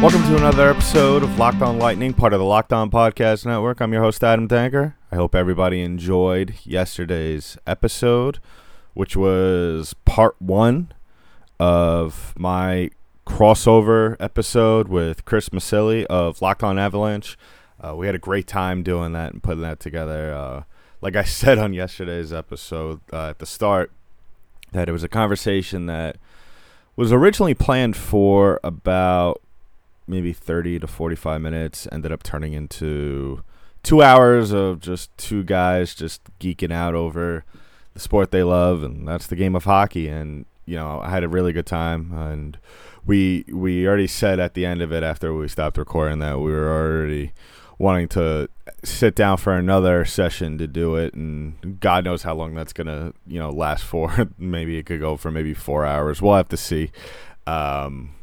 Welcome to another episode of Locked On Lightning, part of the Locked On Podcast Network. I'm your host, Adam Tanker. I hope everybody enjoyed yesterday's episode, which was part one of my crossover episode with Chris Masilli of Locked On Avalanche. Uh, we had a great time doing that and putting that together. Uh, like I said on yesterday's episode uh, at the start, that it was a conversation that was originally planned for about maybe 30 to 45 minutes ended up turning into two hours of just two guys just geeking out over the sport they love and that's the game of hockey. And you know i had a really good time and we we already said at the end of it after we stopped recording that we were already wanting to sit down for another session to do it. And god knows how long that's gonna you know last for. Maybe it could go for maybe four hours. We'll have to see. Um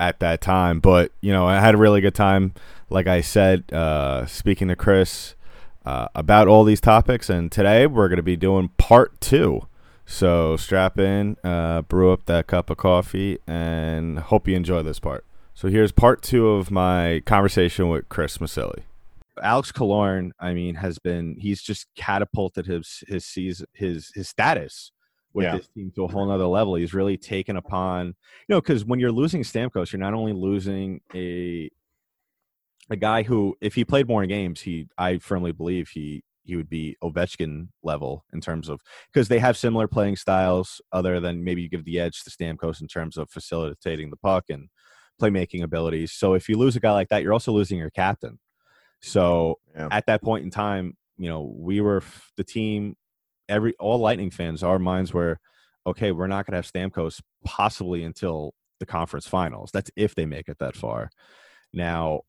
at that time. But you know, I had a really good time. Like I said, uh, speaking to Chris uh, about all these topics, and today we're going to be doing part two. So strap in, uh, brew up that cup of coffee, and hope you enjoy this part. So here's part two of my conversation with Chris Masilli. Alex Killorn, I mean, has been he's just catapulted his his season his his status with Yeah. this team to a whole nother level. He's really taken upon, you know, because when you're losing Stamkos, you're not only losing a a guy who, if he played more games, he I firmly believe he he would be Ovechkin level in terms of because they have similar playing styles, other than maybe you give the edge to Stamkos in terms of facilitating the puck and playmaking abilities. So if you lose a guy like that, you're also losing your captain. So Yeah. at that point in time, you know, we were the team. Every all Lightning fans, our minds were, okay, we're not going to have Stamkos possibly until the conference finals. That's if they make it that far. Now,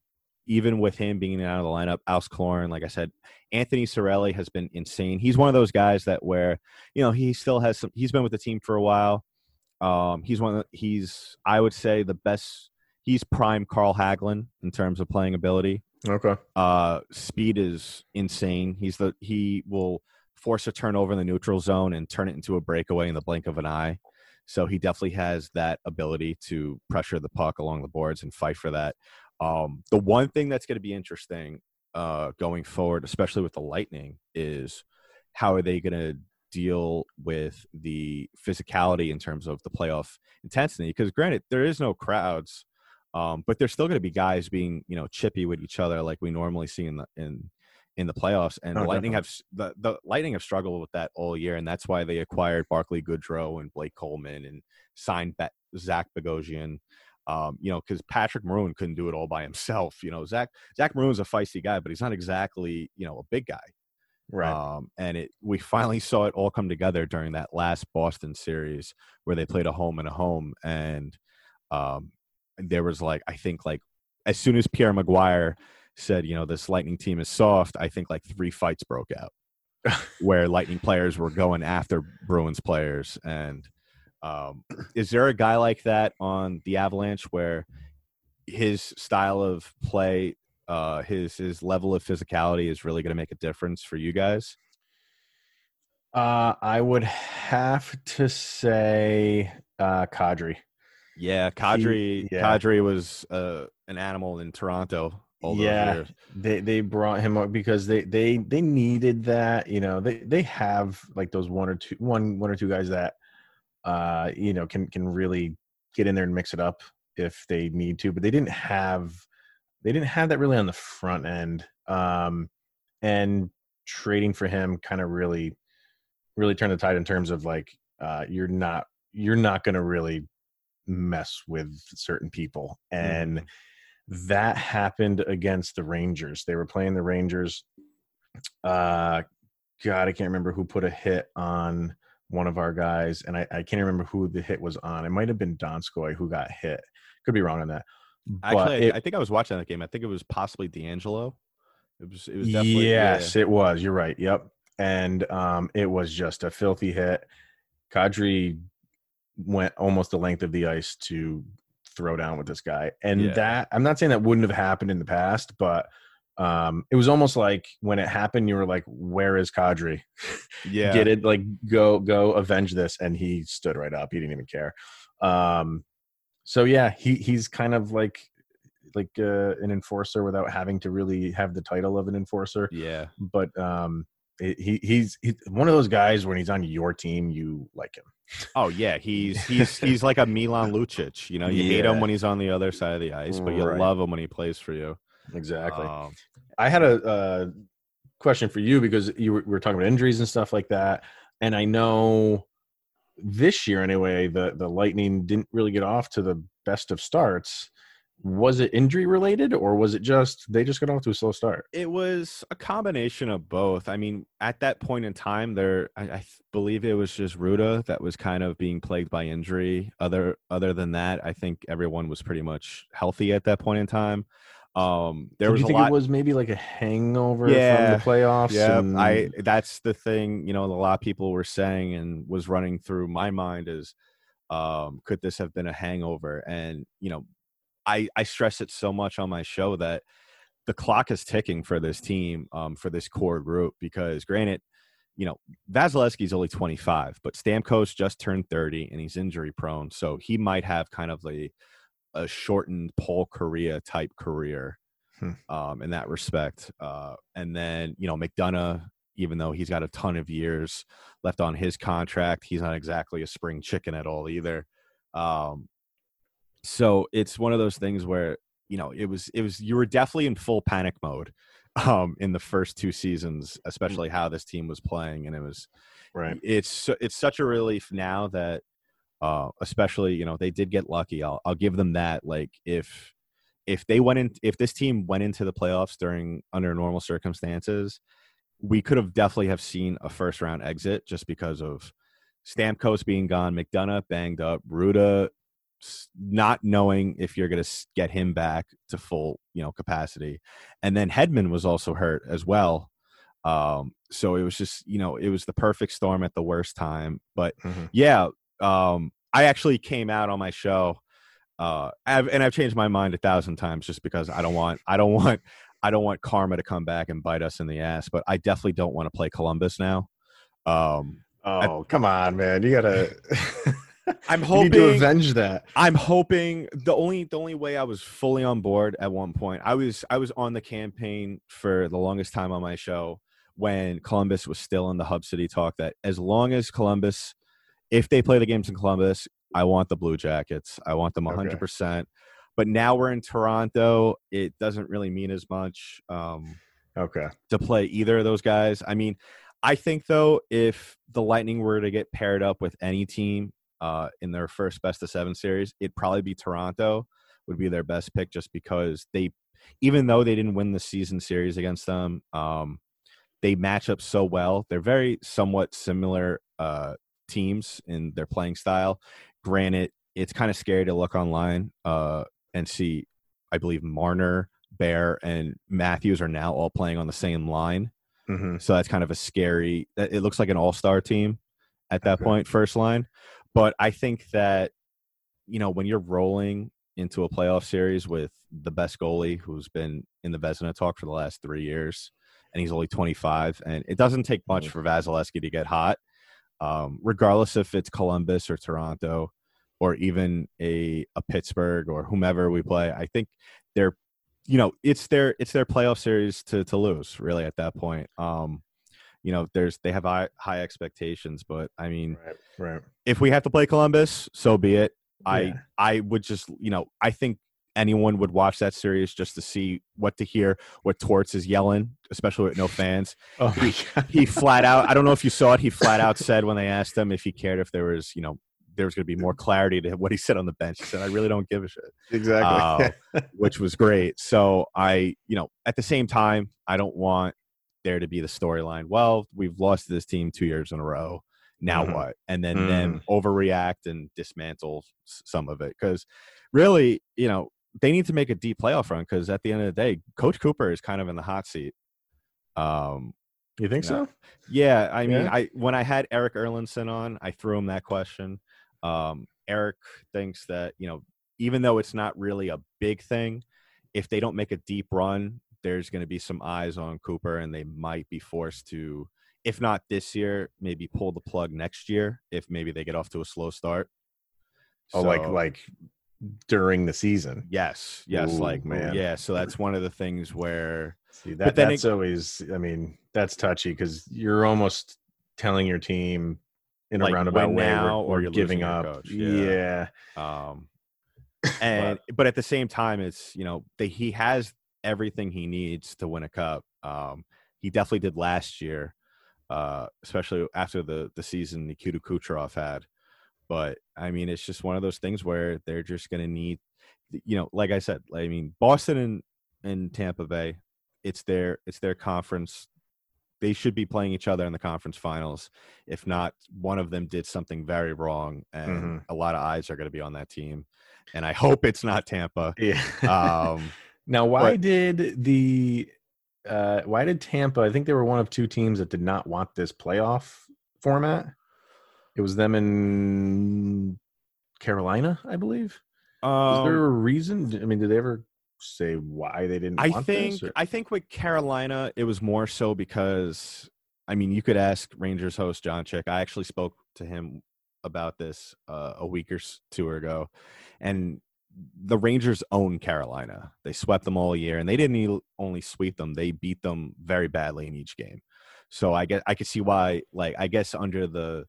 even with him being out of the lineup, Alex Killorn, like I said, Anthony Cirelli has been insane. He's one of those guys that where you know he still has some. He's been with the team for a while. Um, he's one. Of the, he's I would say the best. He's prime Carl Hagelin in terms of playing ability. Okay. Uh, speed is insane. He's the he will force a turnover in the neutral zone and turn it into a breakaway in the blink of an eye. So he definitely has that ability to pressure the puck along the boards and fight for that. Um, the one thing that's going to be interesting uh, going forward, especially with the Lightning, is how are they going to deal with the physicality in terms of the playoff intensity? Because granted, there is no crowds, um, but there's still going to be guys being you know chippy with each other like we normally see in the in in the playoffs. And the Oh, Lightning have the the Lightning have struggled with that all year, and that's why they acquired Barclay Goodrow and Blake Coleman and signed Ba- Zach Bogosian. Um, you know, because Patrick Maroon couldn't do it all by himself. You know, Zach Zach Maroon's a feisty guy, but he's not exactly you know a big guy. Right. Um, and it we finally saw it all come together during that last Boston series where they played a home and a home, and um, there was like I think like as soon as Pierre McGuire said, you know, this Lightning team is soft, I think like three fights broke out where Lightning players were going after Bruins players. And um, is there a guy like that on the Avalanche where his style of play, uh, his his level of physicality is really going to make a difference for you guys? Uh, I would have to say uh, Kadri. Yeah, Kadri. yeah. Kadri was uh, an animal in Toronto. Yeah. years. They they brought him up because they they they needed that. You know, they they have like those one or two one one or two guys that uh you know can can really get in there and mix it up if they need to. But they didn't have they didn't have that really on the front end. Um, and trading for him kind of really really turned the tide in terms of like uh you're not you're not going to really mess with certain people and that happened against the rangers they were playing the rangers uh god i can't remember who put a hit on one of our guys, and I, I can't remember who the hit was on. It might have been Donskoy who got hit. Could be wrong on that. But Actually, it- I, think I was watching that game. I think it was possibly DeAngelo. It was. It was definitely. yes, it was. You're right. Yep. And um, it was just a filthy hit. Kadri went almost the length of the ice to throw down with this guy. And Yeah. that I'm not saying that wouldn't have happened in the past, but um, it was almost like when it happened, you were like, "Where is Kadri? Yeah. Get it? Like, go, go, avenge this!" And he stood right up. He didn't even care. Um, so yeah, he he's kind of like like uh, an enforcer without having to really have the title of an enforcer Yeah. but um he he's he's one of those guys when he's on your team you like him Oh yeah, he's he's he's like a Milan Lucic. You know, you hate him when he's on the other side of the ice, but you Right. love him when he plays for you. exactly Um, i had a, uh question for you because you were, we were talking about injuries and stuff like that and i know this year anyway the the lightning didn't really get off to the best of starts was it injury related or was it just they just got off to a slow start it was a combination of both. I mean, at that point in time, there I, I believe it was just Rutta that was kind of being plagued by injury. Other other than that, I think everyone was pretty much healthy at that point in time. Um, there So was do you a think lot. it was maybe like a hangover Yeah. from the playoffs Yeah, and- I that's the thing, you know, a lot of people were saying and was running through my mind is um could this have been a hangover? And, you know, I I stress it so much on my show that the clock is ticking for this team, um, for this core group, because granted, you know, Vasilevskiy's only 25, but Stamkos just turned 30 and he's injury prone. So he might have kind of a a shortened Paul Kariya type career Hmm. um, in that respect. Uh, and then, you know, McDonagh, even though he's got a ton of years left on his contract, he's not exactly a spring chicken at all either. Um, so it's one of those things where, you know, it was, it was, you were definitely in full panic mode um, in the first two seasons, especially how this team was playing. And it was, right it's it's such a relief now that uh especially you know they did get lucky i'll i'll give them that like if if they went in if this team went into the playoffs during under normal circumstances we could have definitely have seen a first round exit just because of Stamkos being gone, McDonagh banged up, Rutta not knowing if you're going to get him back to full, you know, capacity. And then Hedman was also hurt as well. Um, so it was just, you know, it was the perfect storm at the worst time. But Mhm. yeah, um, I actually came out on my show, uh, I've, and I've changed my mind a thousand times just because I don't want, I don't want, I don't want karma to come back and bite us in the ass. But I definitely don't want to play Columbus now. Um, Oh, come on, man. You gotta I'm you need to avenge that. I'm hoping the only the only way I was fully on board at one point. I was I was on the campaign for the longest time on my show when Columbus was still in the Hub City talk that as long as Columbus if they play the games in Columbus, I want the Blue Jackets. I want them 100%. But now we're in Toronto, it doesn't really mean as much. Um Okay. to play either of those guys. I mean, I think though, if the Lightning were to get paired up with any team uh, in their first best of seven series, it'd probably be Toronto would be their best pick, just because they, even though they didn't win the season series against them, um, they match up so well. They're very somewhat similar uh, teams in their playing style. Granted, it's kind of scary to look online uh, and see. I believe Marner, Bear, and Matthews are now all playing on the same line. hmm So that's kind of a scary. It looks like an all-star team at that Okay. point, first line. But I think that you know when you're rolling into a playoff series with the best goalie who's been in the Vezina talk for the last three years, and he's only 25, and it doesn't take much Mhm. for Vasilevskiy to get hot, um, regardless if it's Columbus or Toronto or even a a Pittsburgh or whomever we play. I think they're you know it's their it's their playoff series to to lose really at that point um you know there's they have high, high expectations but i mean Right. Right. if we have to play columbus so be it i Yeah. i would just you know i think anyone would watch that series just to see what to hear what torts is yelling especially with no fans Oh god. he flat out i don't know if you saw it he flat out said when they asked him if he cared if there was you know there was going to be more clarity to what he said on the bench he said i really don't give a shit exactly. Uh, which was great. So I, you know, at the same time, I don't want there to be the storyline. Well, we've lost this team two years in a row. now Mhm. what? And then then overreact and dismantle some of it because really, you know, they need to make a deep playoff run because at the end of the day, Coach Cooper is kind of in the hot seat. Um, You think Yeah. so? yeah, I mean, Yeah? I when I had Erik Erlendsson on, I threw him that question. Um, Eric thinks that you know, even though it's not really a big thing, if they don't make a deep run, there's going to be some eyes on Cooper, and they might be forced to, if not this year, maybe pull the plug next year if maybe they get off to a slow start. Oh, like So- like during the season. yes, yes, Ooh, like man. yeah. So that's one of the things where See that that's always. I mean, that's touchy because you're almost telling your team in a roundabout way now we're, or you're giving up. Yeah. Yeah. Um, and but at the same time, it's you know they, he has everything he needs to win a cup. Um, he definitely did last year, uh, especially after the the season Nikita Kucherov had. But I mean, it's just one of those things where they're just going to need, you know, like I said, I mean, Boston and and Tampa Bay, it's their it's their conference. They should be playing each other in the conference finals. If not, one of them did something very wrong, and Mhm. a lot of eyes are going to be on that team. And I hope it's not Tampa. Yeah. Um, now, why but- did the uh why did Tampa? I think they were one of two teams that did not want this playoff format. It was them in Carolina, I believe. Is um, there a reason? I mean, did they ever say why they didn't? I think I think with Carolina, it was more so because I mean, you could ask Rangers host John Chick. I actually spoke to him about this uh, a week or two ago, and the Rangers own Carolina. They swept them all year, and they didn't only sweep them; they beat them very badly in each game. So I guess I could see why. Like I guess under the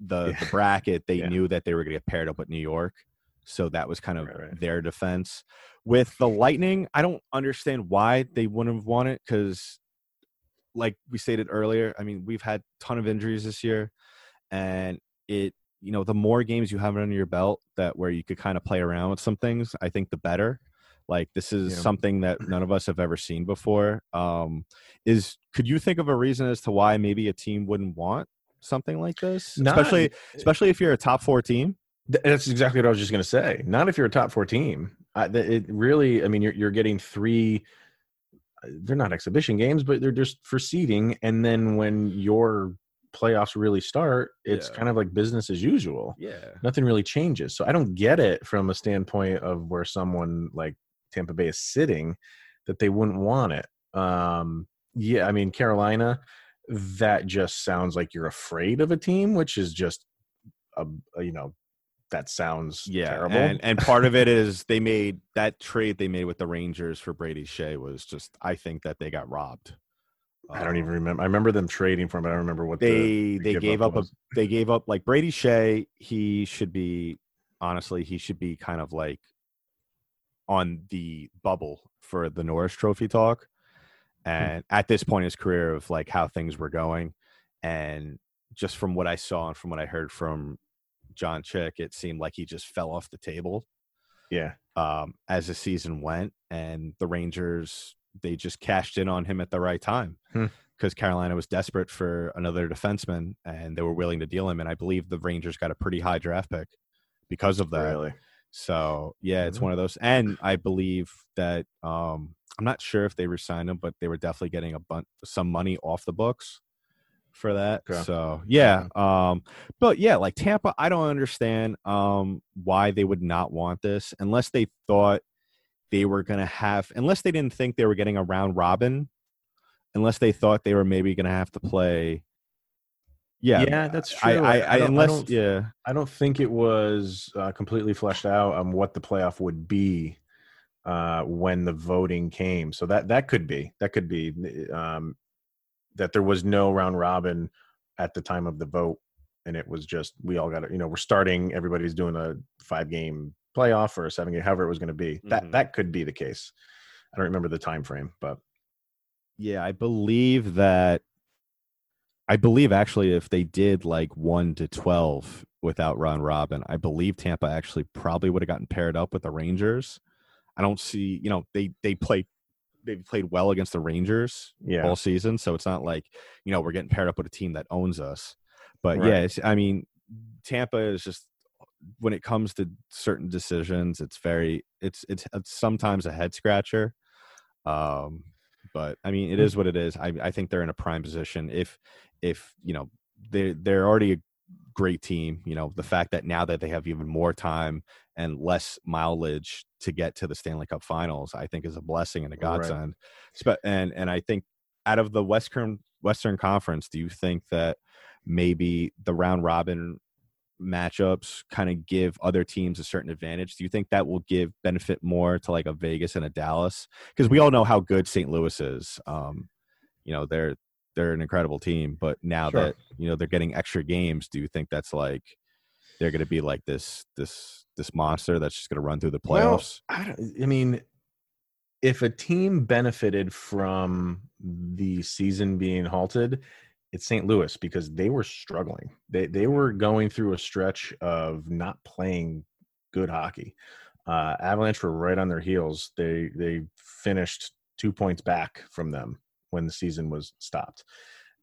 the, Yeah. the bracket, they Yeah. knew that they were going to get paired up with New York. So that was kind of Right, right. their defense. With the Lightning, I don't understand why they wouldn't have won it because, like we stated earlier, I mean, we've had ton of injuries this year, and it, you know, the more games you have under your belt that where you could kind of play around with some things, I think the better. Like this is Yeah. something that none of us have ever seen before. Um, is could you think of a reason as to why maybe a team wouldn't want something like this, Not- especially especially if you're a top four team? That's exactly what I was just going to say. Not if you're a top four team. I, it really, I mean, you're you're getting three. uh, They're not exhibition games, but they're just for seeding. And then when your playoffs really start, it's Yeah. kind of like business as usual. Yeah, Nothing really changes. So I don't get it from a standpoint of where someone like Tampa Bay is sitting that they wouldn't want it. Um, yeah, I mean Carolina, that just sounds like you're afraid of a team, which is just a, a you know that sounds yeah, terrible. and and part of it is they made that trade they made with the Rangers for Brady Skjei was just I think that they got robbed. I don't even Um, remember. I remember them trading for him, but I don't remember what they the, they give gave up up a, they gave up like Brady Skjei. He should be honestly he should be kind of like on the bubble for the Norris Trophy talk. And at this point in his career of like how things were going, and just from what I saw and from what I heard from John Chick, it seemed like he just fell off the table yeah. um, as the season went, and the Rangers they just cashed in on him at the right time Hmm. because Carolina was desperate for another defenseman, and they were willing to deal him. And I believe the Rangers got a pretty high draft pick because of that. Really. So yeah, it's Mhm. one of those. And I believe that um, I'm not sure if they resigned him, but they were definitely getting a bunch some money off the books for that. Okay. So yeah, um, but yeah, like Tampa, I don't understand um, why they would not want this unless they thought they were gonna have, unless they didn't think they were getting a round robin, unless they thought they were maybe gonna have to play. Yeah, Yeah, that's true. I, I- I, I I unless don't- yeah, I don't think it was uh, completely fleshed out on what the playoff would be uh, when the voting came. So that that could be that could be um, that there was no round robin at the time of the vote, and it was just we all got it. You know, we're starting. Everybody's doing a five game playoff or a seven game, however it was going to be. That Mhm. that could be the case. I don't remember the time frame, but Yeah, I believe that. I believe actually, if they did like one to twelve without round robin, I believe Tampa actually probably would have gotten paired up with the Rangers. I don't see, you know, they they play they've played well against the Rangers yeah, all season, so it's not like you know we're getting paired up with a team that owns us. But Right. yeah, it's, I mean, Tampa is just when it comes to certain decisions, it's very it's it's, it's sometimes a head scratcher. Um, but I mean, it is what it is. I I think they're in a prime position. If if you know they they're already a great team. You know, the fact that now that they have even more time and less mileage to get to the Stanley Cup Finals, I think is a blessing and a godsend. Spe- And and I think out of the Western Western Conference, do you think that maybe the round robin matchups kind of give other teams a certain advantage? Do you think that will give benefit more to like a Vegas and a Dallas? Because we all know how good St. Louis is. Um, you know, they're they're an incredible team, but now Sure. that you know they're getting extra games, do you think that's like they're going to be like this this this monster that's just going to run through the Well, playoffs? I, don't, I mean, if a team benefited from the season being halted, it's St. Louis because they were struggling. They they were going through a stretch of not playing good hockey. Uh, Avalanche were right on their heels. They they finished two points back from them when the season was stopped.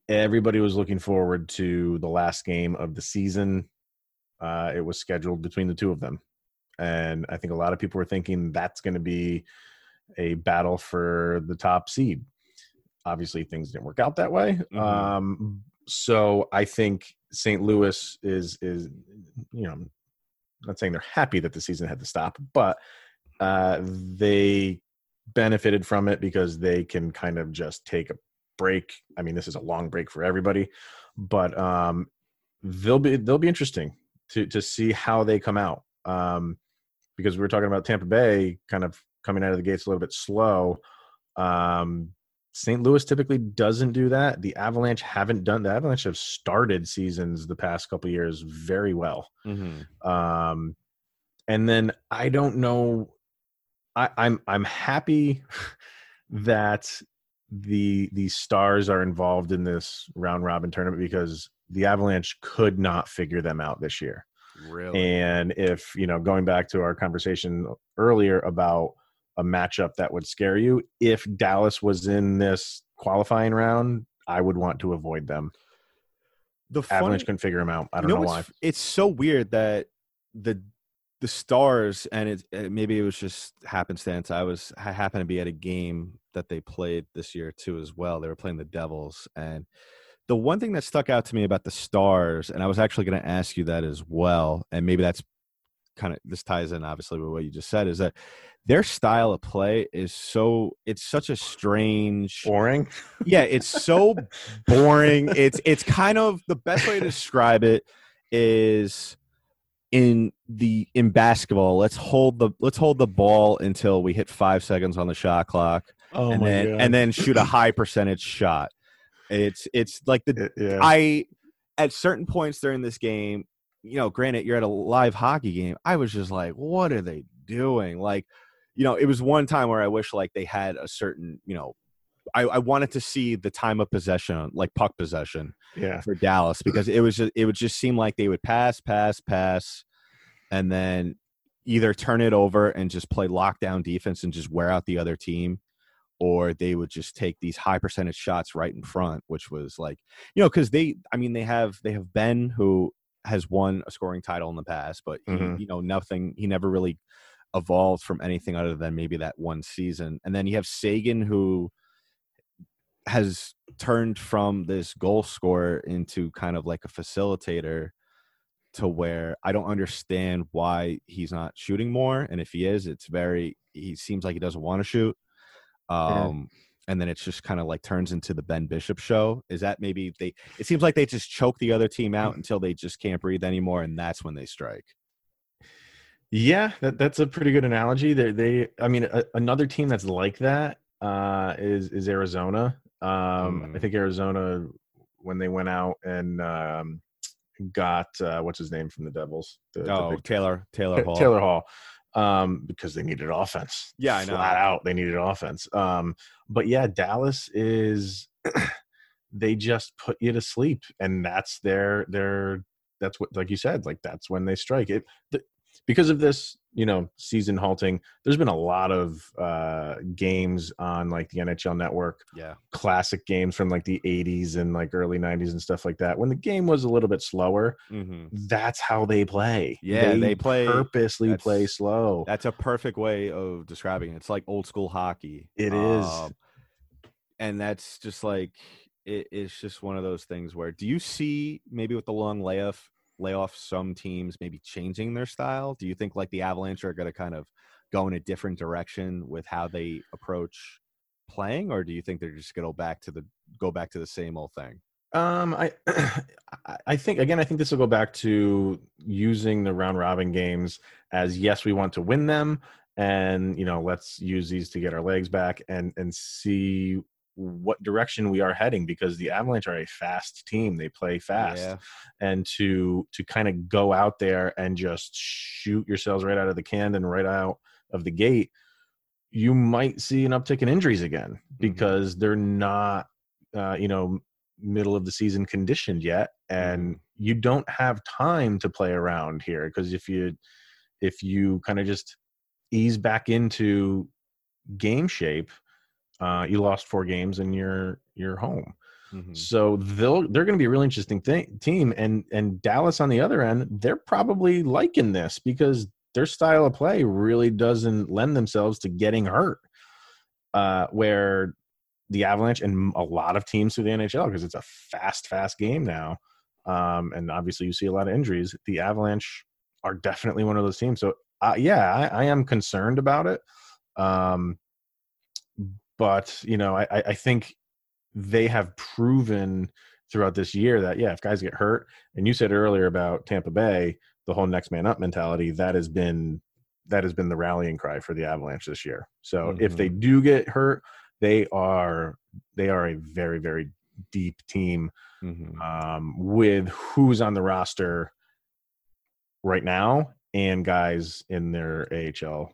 Everybody was looking forward to the last game of the season. Uh, it was scheduled between the two of them, and I think a lot of people were thinking that's going to be a battle for the top seed. Obviously, things didn't work out that way. Mhm. Um, so I think St. Louis is is you know, I'm not saying they're happy that the season had to stop, but uh, they benefited from it because they can kind of just take a break. I mean, this is a long break for everybody, but um, they'll be they'll be interesting to to see how they come out. Um, because we were talking about Tampa Bay kind of coming out of the gates a little bit slow. Um, St. Louis typically doesn't do that. The Avalanche haven't done. The Avalanche have started seasons the past couple years very well. Mm-hmm. Um, and then I don't know. I, I'm I'm happy that the the stars are involved in this round robin tournament because the Avalanche could not figure them out this year. Really? And if, you know, going back to our conversation earlier about a matchup that would scare you, if Dallas was in this qualifying round, I would want to avoid them. the Avalanche funny- couldn't figure them out. I don't know, what's- why. It's so weird that the the stars and it uh, maybe it was just happenstance. I was I happened to be at a game that they played this year too as well. They were playing the Devils and the one thing that stuck out to me about the stars and I was actually going to ask you that as well and maybe that's kind of this ties in obviously with what you just said is that their style of play is so it's such a strange Boring. yeah it's so boring it's it's kind of the best way to describe it is in the in basketball let's hold the let's hold the ball until we hit five seconds on the shot clock Oh and then and then shoot a high percentage shot it's it's like the yeah. i at certain points during this game you know granted you're at a live hockey game i was just like what are they doing like you know it was one time where i wish like they had a certain you know I, I wanted to see the time of possession, like puck possession yeah. for Dallas, because it was just, it would just seem like they would pass, pass, pass, and then either turn it over and just play lockdown defense and just wear out the other team, or they would just take these high percentage shots right in front, which was like, you know, because they, I mean, they have they have Benn who has won a scoring title in the past, but he, Mhm. you know, nothing. He never really evolved from anything other than maybe that one season. And then you have Seguin who has turned from this goal scorer into kind of like a facilitator to where I don't understand why he's not shooting more. And if he is, it's very he seems like he doesn't want to shoot. Um and then it's just kind of like turns into the Ben Bishop show. Is that maybe they it seems like they just choke the other team out until they just can't breathe anymore and that's when they strike. Yeah, that, that's a pretty good analogy. They, they I mean, a, another team that's like that uh, is is Arizona. Um, I Mm. think Arizona when they went out and um, got uh, what's his name from the Devils. The, the Oh, big- Taylor Taylor Hall. Taylor Hall. Um, because they needed offense. Yeah, I know. Flat out, they needed offense. Um, but yeah, Dallas is. they just put you to sleep, and that's their their. That's what, like you said, like that's when they strike it. The, because of this you know season halting there's been a lot of uh games on like the nhl network Yeah. classic games from like the 80s and like early 90s and stuff like that when the game was a little bit slower hmm that's how they play Yeah, they play- purposely play slow That's a perfect way of describing it. It's like old school hockey. It is. Um, and that's just like it, it's just one of those things where do you see maybe with the long layoff layoff some teams maybe changing their style? Do you think like the Avalanche are going to kind of go in a different direction with how they approach playing, or do you think they're just going to go back to the go back to the same old thing? Um, I- I think again, I think this will go back to using the round robin games as yes, we want to win them, and you know, let's use these to get our legs back and and see what direction we are heading because the Avalanche are a fast team; they play fast, Yeah. and to to kind of go out there and just shoot yourselves right out of the cannon, right out of the gate, you might see an uptick in injuries again because they're not, uh, you know, middle of the season conditioned yet, and you don't have time to play around here because if you if you kind of just ease back into game shape, uh, you lost four games and you're you're home. Mhm. So they'll they're going to be a really interesting thing, team, and and Dallas on the other end, they're probably liking this because their style of play really doesn't lend themselves to getting hurt. Uh, where the Avalanche and a lot of teams through the NHL because it's a fast, fast game now, um, and obviously you see a lot of injuries. The Avalanche are definitely one of those teams. So uh, yeah, I, I am concerned about it. Um, but you know, I, I think they have proven throughout this year that yeah, if guys get hurt, and you said earlier about Tampa Bay, the whole next man up mentality, that has been that has been the rallying cry for the Avalanche this year. So if they do get hurt, they are they are a very very deep team Mhm. um, with who's on the roster right now and guys in their AHL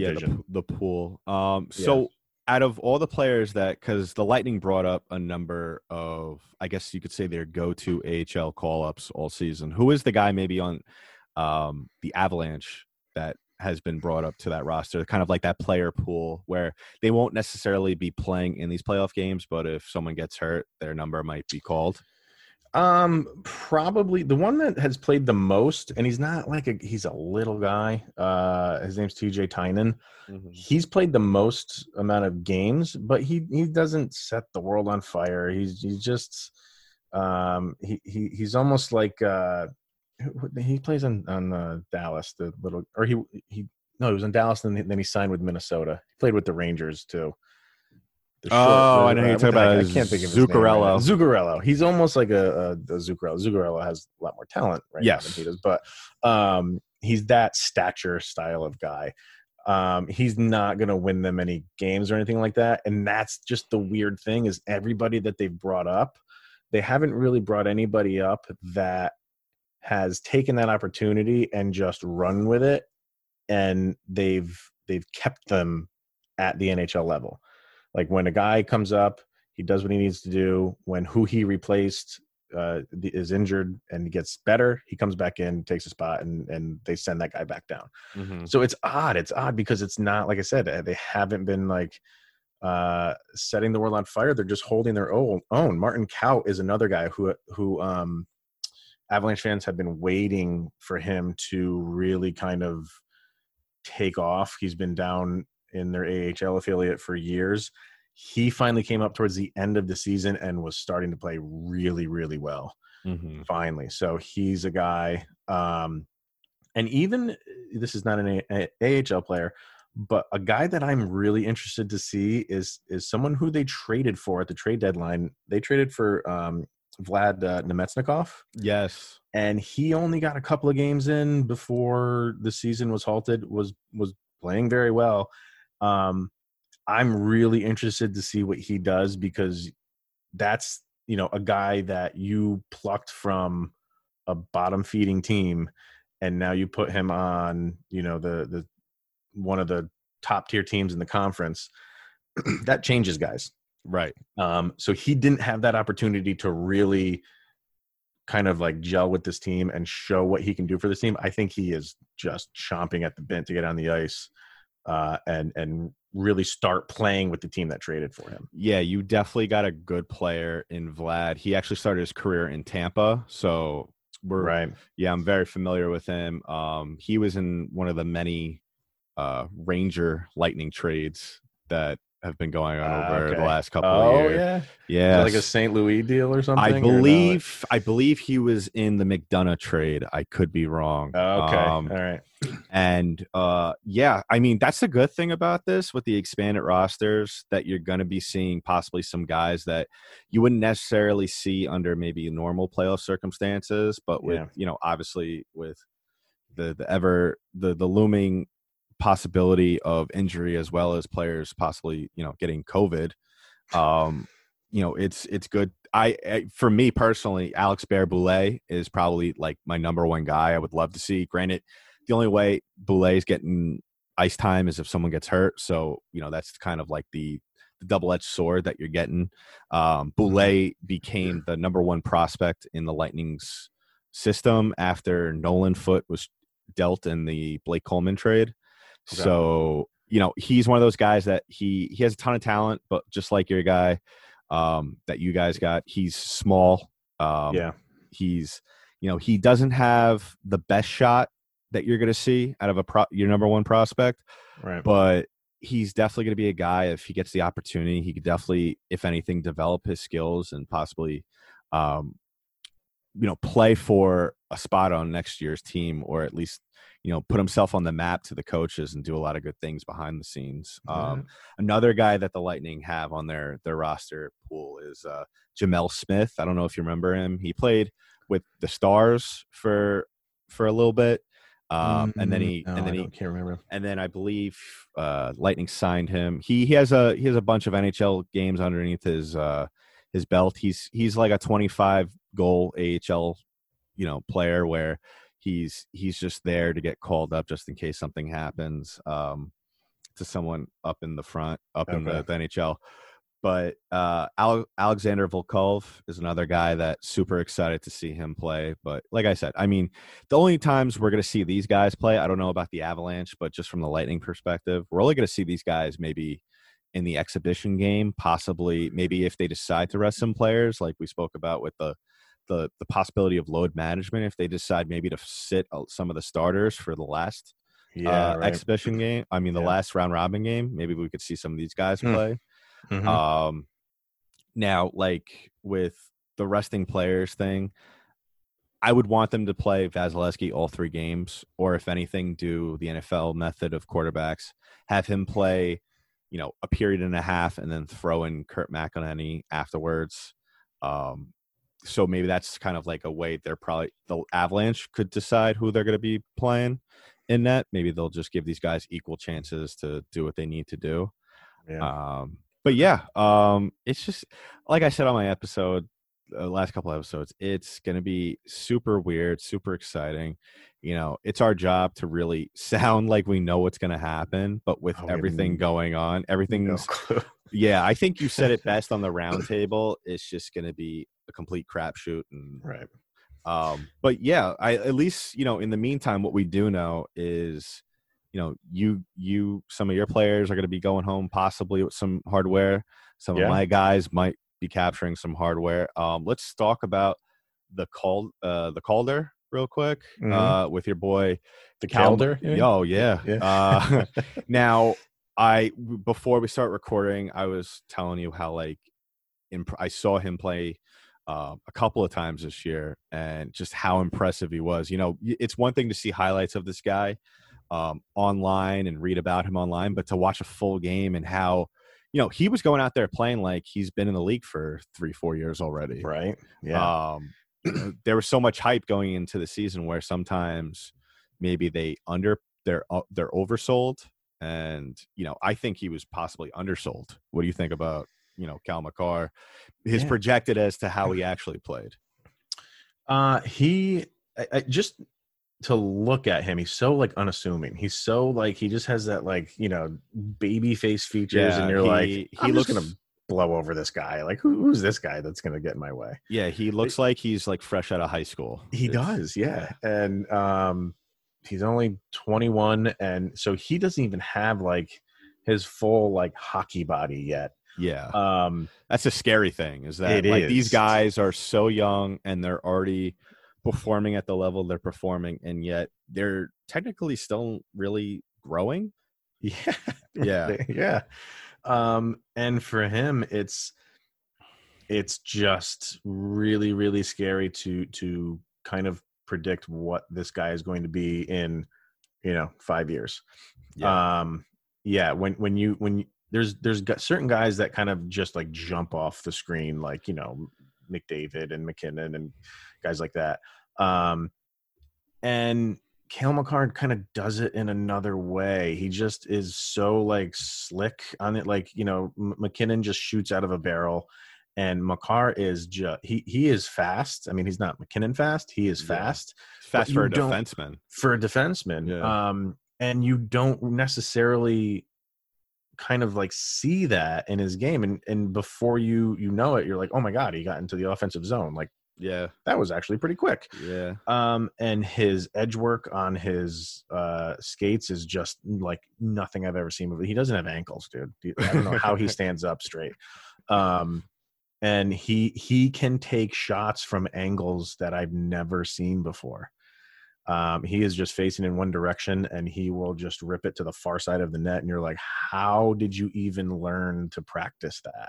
yeah, the, the pool. Um, so out of all the players that, because the Lightning brought up a number of, I guess you could say their go-to AHL call-ups all season. Who is the guy maybe on um, the Avalanche that has been brought up to that roster? Kind of like that player pool where they won't necessarily be playing in these playoff games, but if someone gets hurt, their number might be called. Um, probably the one that has played the most, and he's not like a he's a little guy. Uh, his name's TJ Tynan. He's played the most amount of games, but he he doesn't set the world on fire. He's he's just um he, he he's almost like uh he plays on on uh, Dallas the little or he he no he was in Dallas and then he signed with Minnesota. He played with the Rangers too. The Oh, I know you're what talking about I can't think of his name right. Zuccarello. Zuccarello. He's almost like a, a, a Zuccarello. Zuccarello has a lot more talent right now Yes. than he does, but um, he's that stature style of guy. Um, he's not going to win them any games or anything like that, and that's just the weird thing is everybody that they've brought up, they haven't really brought anybody up that has taken that opportunity and just run with it, and they've they've kept them at the NHL level. Like when a guy comes up, he does what he needs to do. When who he replaced uh, is injured and gets better, he comes back in, takes a spot, and and they send that guy back down. Mhm. So it's odd. It's odd because it's not like I said. They haven't been like uh, setting the world on fire. They're just holding their own. own. Martin Kaut is another guy who who um, Avalanche fans have been waiting for him to really kind of take off. He's been down in their AHL affiliate for years. He finally came up towards the end of the season and was starting to play really, really well Mhm. finally. So he's a guy, um, and even this is not an a- a- AHL player, but a guy that I'm really interested to see is is someone who they traded for at the trade deadline. They traded for um, Vlad uh, Namestnikov, Yes. and he only got a couple of games in before the season was halted. was was playing very well. Um, I'm really interested to see what he does because that's you know a guy that you plucked from a bottom feeding team and now you put him on you know the the one of the top tier teams in the conference that changes guys. Right. um, so he didn't have that opportunity to really kind of like gel with this team and show what he can do for this team, I think he is just chomping at the bit to get on the ice uh, and and really start playing with the team that traded for him. Yeah, you definitely got a good player in Vlad. He actually started his career in Tampa, so we're Right. yeah, I'm very familiar with him. Um, he was in one of the many uh, Ranger Lightning trades that have been going on Ah, over the okay. last couple Oh of years. yeah. Yeah, like a St. Louis deal or something? I believe I believe he was in the McDonagh trade. I could be wrong. Oh, okay. Um, All right. and uh, yeah, I mean that's the good thing about this with the expanded rosters that you're going to be seeing possibly some guys that you wouldn't necessarily see under maybe normal playoff circumstances, but with Yeah. you know obviously with the the ever the the looming possibility of injury as well as players possibly you know getting COVID. Um, you know it's it's good. I, I for me personally, Alex Barré-Boulet is probably like my number one guy. I would love to see. Granted, the only way Boulet is getting ice time is if someone gets hurt. So you know that's kind of like the, the double edged sword that you're getting. Um, Boulet became the number one prospect in the Lightning's system after Nolan Foote was dealt in the Blake Coleman trade. Okay. So you know he's one of those guys that he he has a ton of talent, but just like your guy um, that you guys got, he's small. Um, yeah. he's you know he doesn't have the best shot that you're going to see out of a pro- your number one prospect Right. but he's definitely going to be a guy if he gets the opportunity he could definitely if anything develop his skills and possibly um you know play for a spot on next year's team or at least you know put himself on the map to the coaches and do a lot of good things behind the scenes um another guy that the lightning have on their their roster pool is uh gemel smith i don't know if you remember him he played with the stars for for a little bit um and then he Mm, no, and then I he can't remember. and then I believe uh, Lightning signed him. He he has a he has a bunch of NHL games underneath his uh, his belt. He's he's like a 25 goal AHL you know player where he's he's just there to get called up just in case something happens um, to someone up in the front up in the, the NHL. But uh, Al- Alexander Volkov is another guy that super excited to see him play. But like I said, I mean, the only times we're going to see these guys play, I don't know about the Avalanche, but just from the Lightning perspective, we're only going to see these guys maybe in the exhibition game, possibly maybe if they decide to rest some players, like we spoke about with the the the possibility of load management, if they decide maybe to sit some of the starters for the last Yeah. uh, right. exhibition game, I mean the Yeah. last round robin game, maybe we could see some of these guys Hmm. play. Mhm. Um, now, like with the resting players thing, I would want them to play Vasilevskiy all three games, or if anything, do the NFL method of quarterbacks, have him play, you know, a period and a half, and then throw in Kurt McElhinney afterwards. Um, so maybe that's kind of like a way they're probably the Avalanche could decide who they're going to be playing in that. Maybe they'll just give these guys equal chances to do what they need to do. yeah. Um, but yeah, um, it's just like I said on my episode, uh, last couple episodes, it's going to be super weird, super exciting. You know, it's our job to really sound like we know what's going to happen, but with Oh, everything going on, No everything's clue. yeah. I think you said it best on the roundtable. It's just going to be a complete crapshoot, and right. um, but yeah, I at least you know in the meantime, what we do know is, you know, you you some of your players are going to be going home possibly with some hardware. Some Yeah. of my guys might be capturing some hardware. Um, let's talk about the call uh, the Calder real quick Mhm. uh, with your boy The Cal- Calder. you mean? Oh yeah. Yeah. Uh, now I before we start recording, I was telling you how like imp- I saw him play uh, a couple of times this year, and just how impressive he was. You know, it's one thing to see highlights of this guy um, online and read about him online, but to watch a full game and how you know he was going out there playing like he's been in the league for three, four years already. right. Yeah. Um, there was so much hype going into the season where sometimes maybe they under they're uh, they're oversold, and you know I think he was possibly undersold. What do you think about you know Cale Makar, his Yeah. projected as to how he actually played? Uh, he I, I, just to look at him, he's so like unassuming. He's so like he just has that like you know baby face features, and you're like, he, I'm he just looks gonna blow over this guy. Like, who, who's this guy that's going to get in my way? Yeah, he looks like he's like fresh out of high school. He It's- does, yeah. And um, he's only 21, and so he doesn't even have like his full like hockey body yet. Yeah. Um, That's a scary thing is that like these guys are so young and they're already performing at the level they're performing and yet they're technically still really growing. yeah, Yeah. yeah. Um, and for him, it's it's just really, really scary to to kind of predict what this guy is going to be in, you know, five years. Yeah. Um, yeah. When when you when you, there's there's got certain guys that kind of just like jump off the screen, like you know McDavid and MacKinnon and guys like that. Um, and Cale Makar kind of does it in another way. He just is so like slick on it. Like you know, M- MacKinnon just shoots out of a barrel, and Makar is just he he is fast. I mean, he's not MacKinnon fast. He is Yeah. fast Fast for a defenseman. for a defenseman. Yeah. Um, and you don't necessarily kind of like see that in his game, and and before you you know it, you're like, oh my god, he got into the offensive zone. Like Yeah. that was actually pretty quick. Yeah. Um, and his edge work on his uh, skates is just like nothing I've ever seen. Before. He doesn't have ankles, dude. I don't know how he stands up straight. Um, and he he can take shots from angles that I've never seen before. Um, he is just facing in one direction, and he will just rip it to the far side of the net. And you're like, how did you even learn to practice that?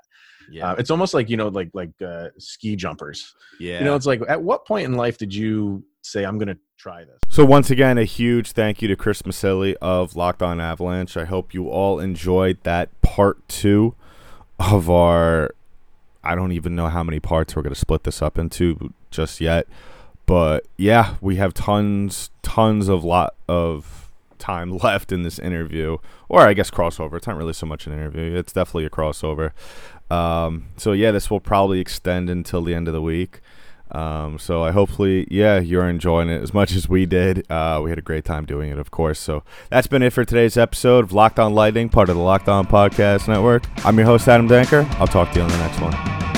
Yeah. Uh, it's almost like you know, like like uh, ski jumpers. yeah. You know, it's like at what point in life did you say I'm going to try this? So once again, a huge thank you to Chris Maselli of Locked On Avalanche. I hope you all enjoyed that part two of our. I don't even know how many parts we're going to split this up into just yet, but yeah, we have tons, tons of lot of time left in this interview, or I guess crossover. It's not really so much an interview; it's definitely a crossover. Um, so yeah, this will probably extend until the end of the week. Um, so I hopefully, yeah, you're enjoying it as much as we did. Uh, we had a great time doing it, of course. So that's been it for today's episode of Locked On Lightning, part of the Locked On Podcast Network. I'm your host, Adam Danker. I'll talk to you on the next one.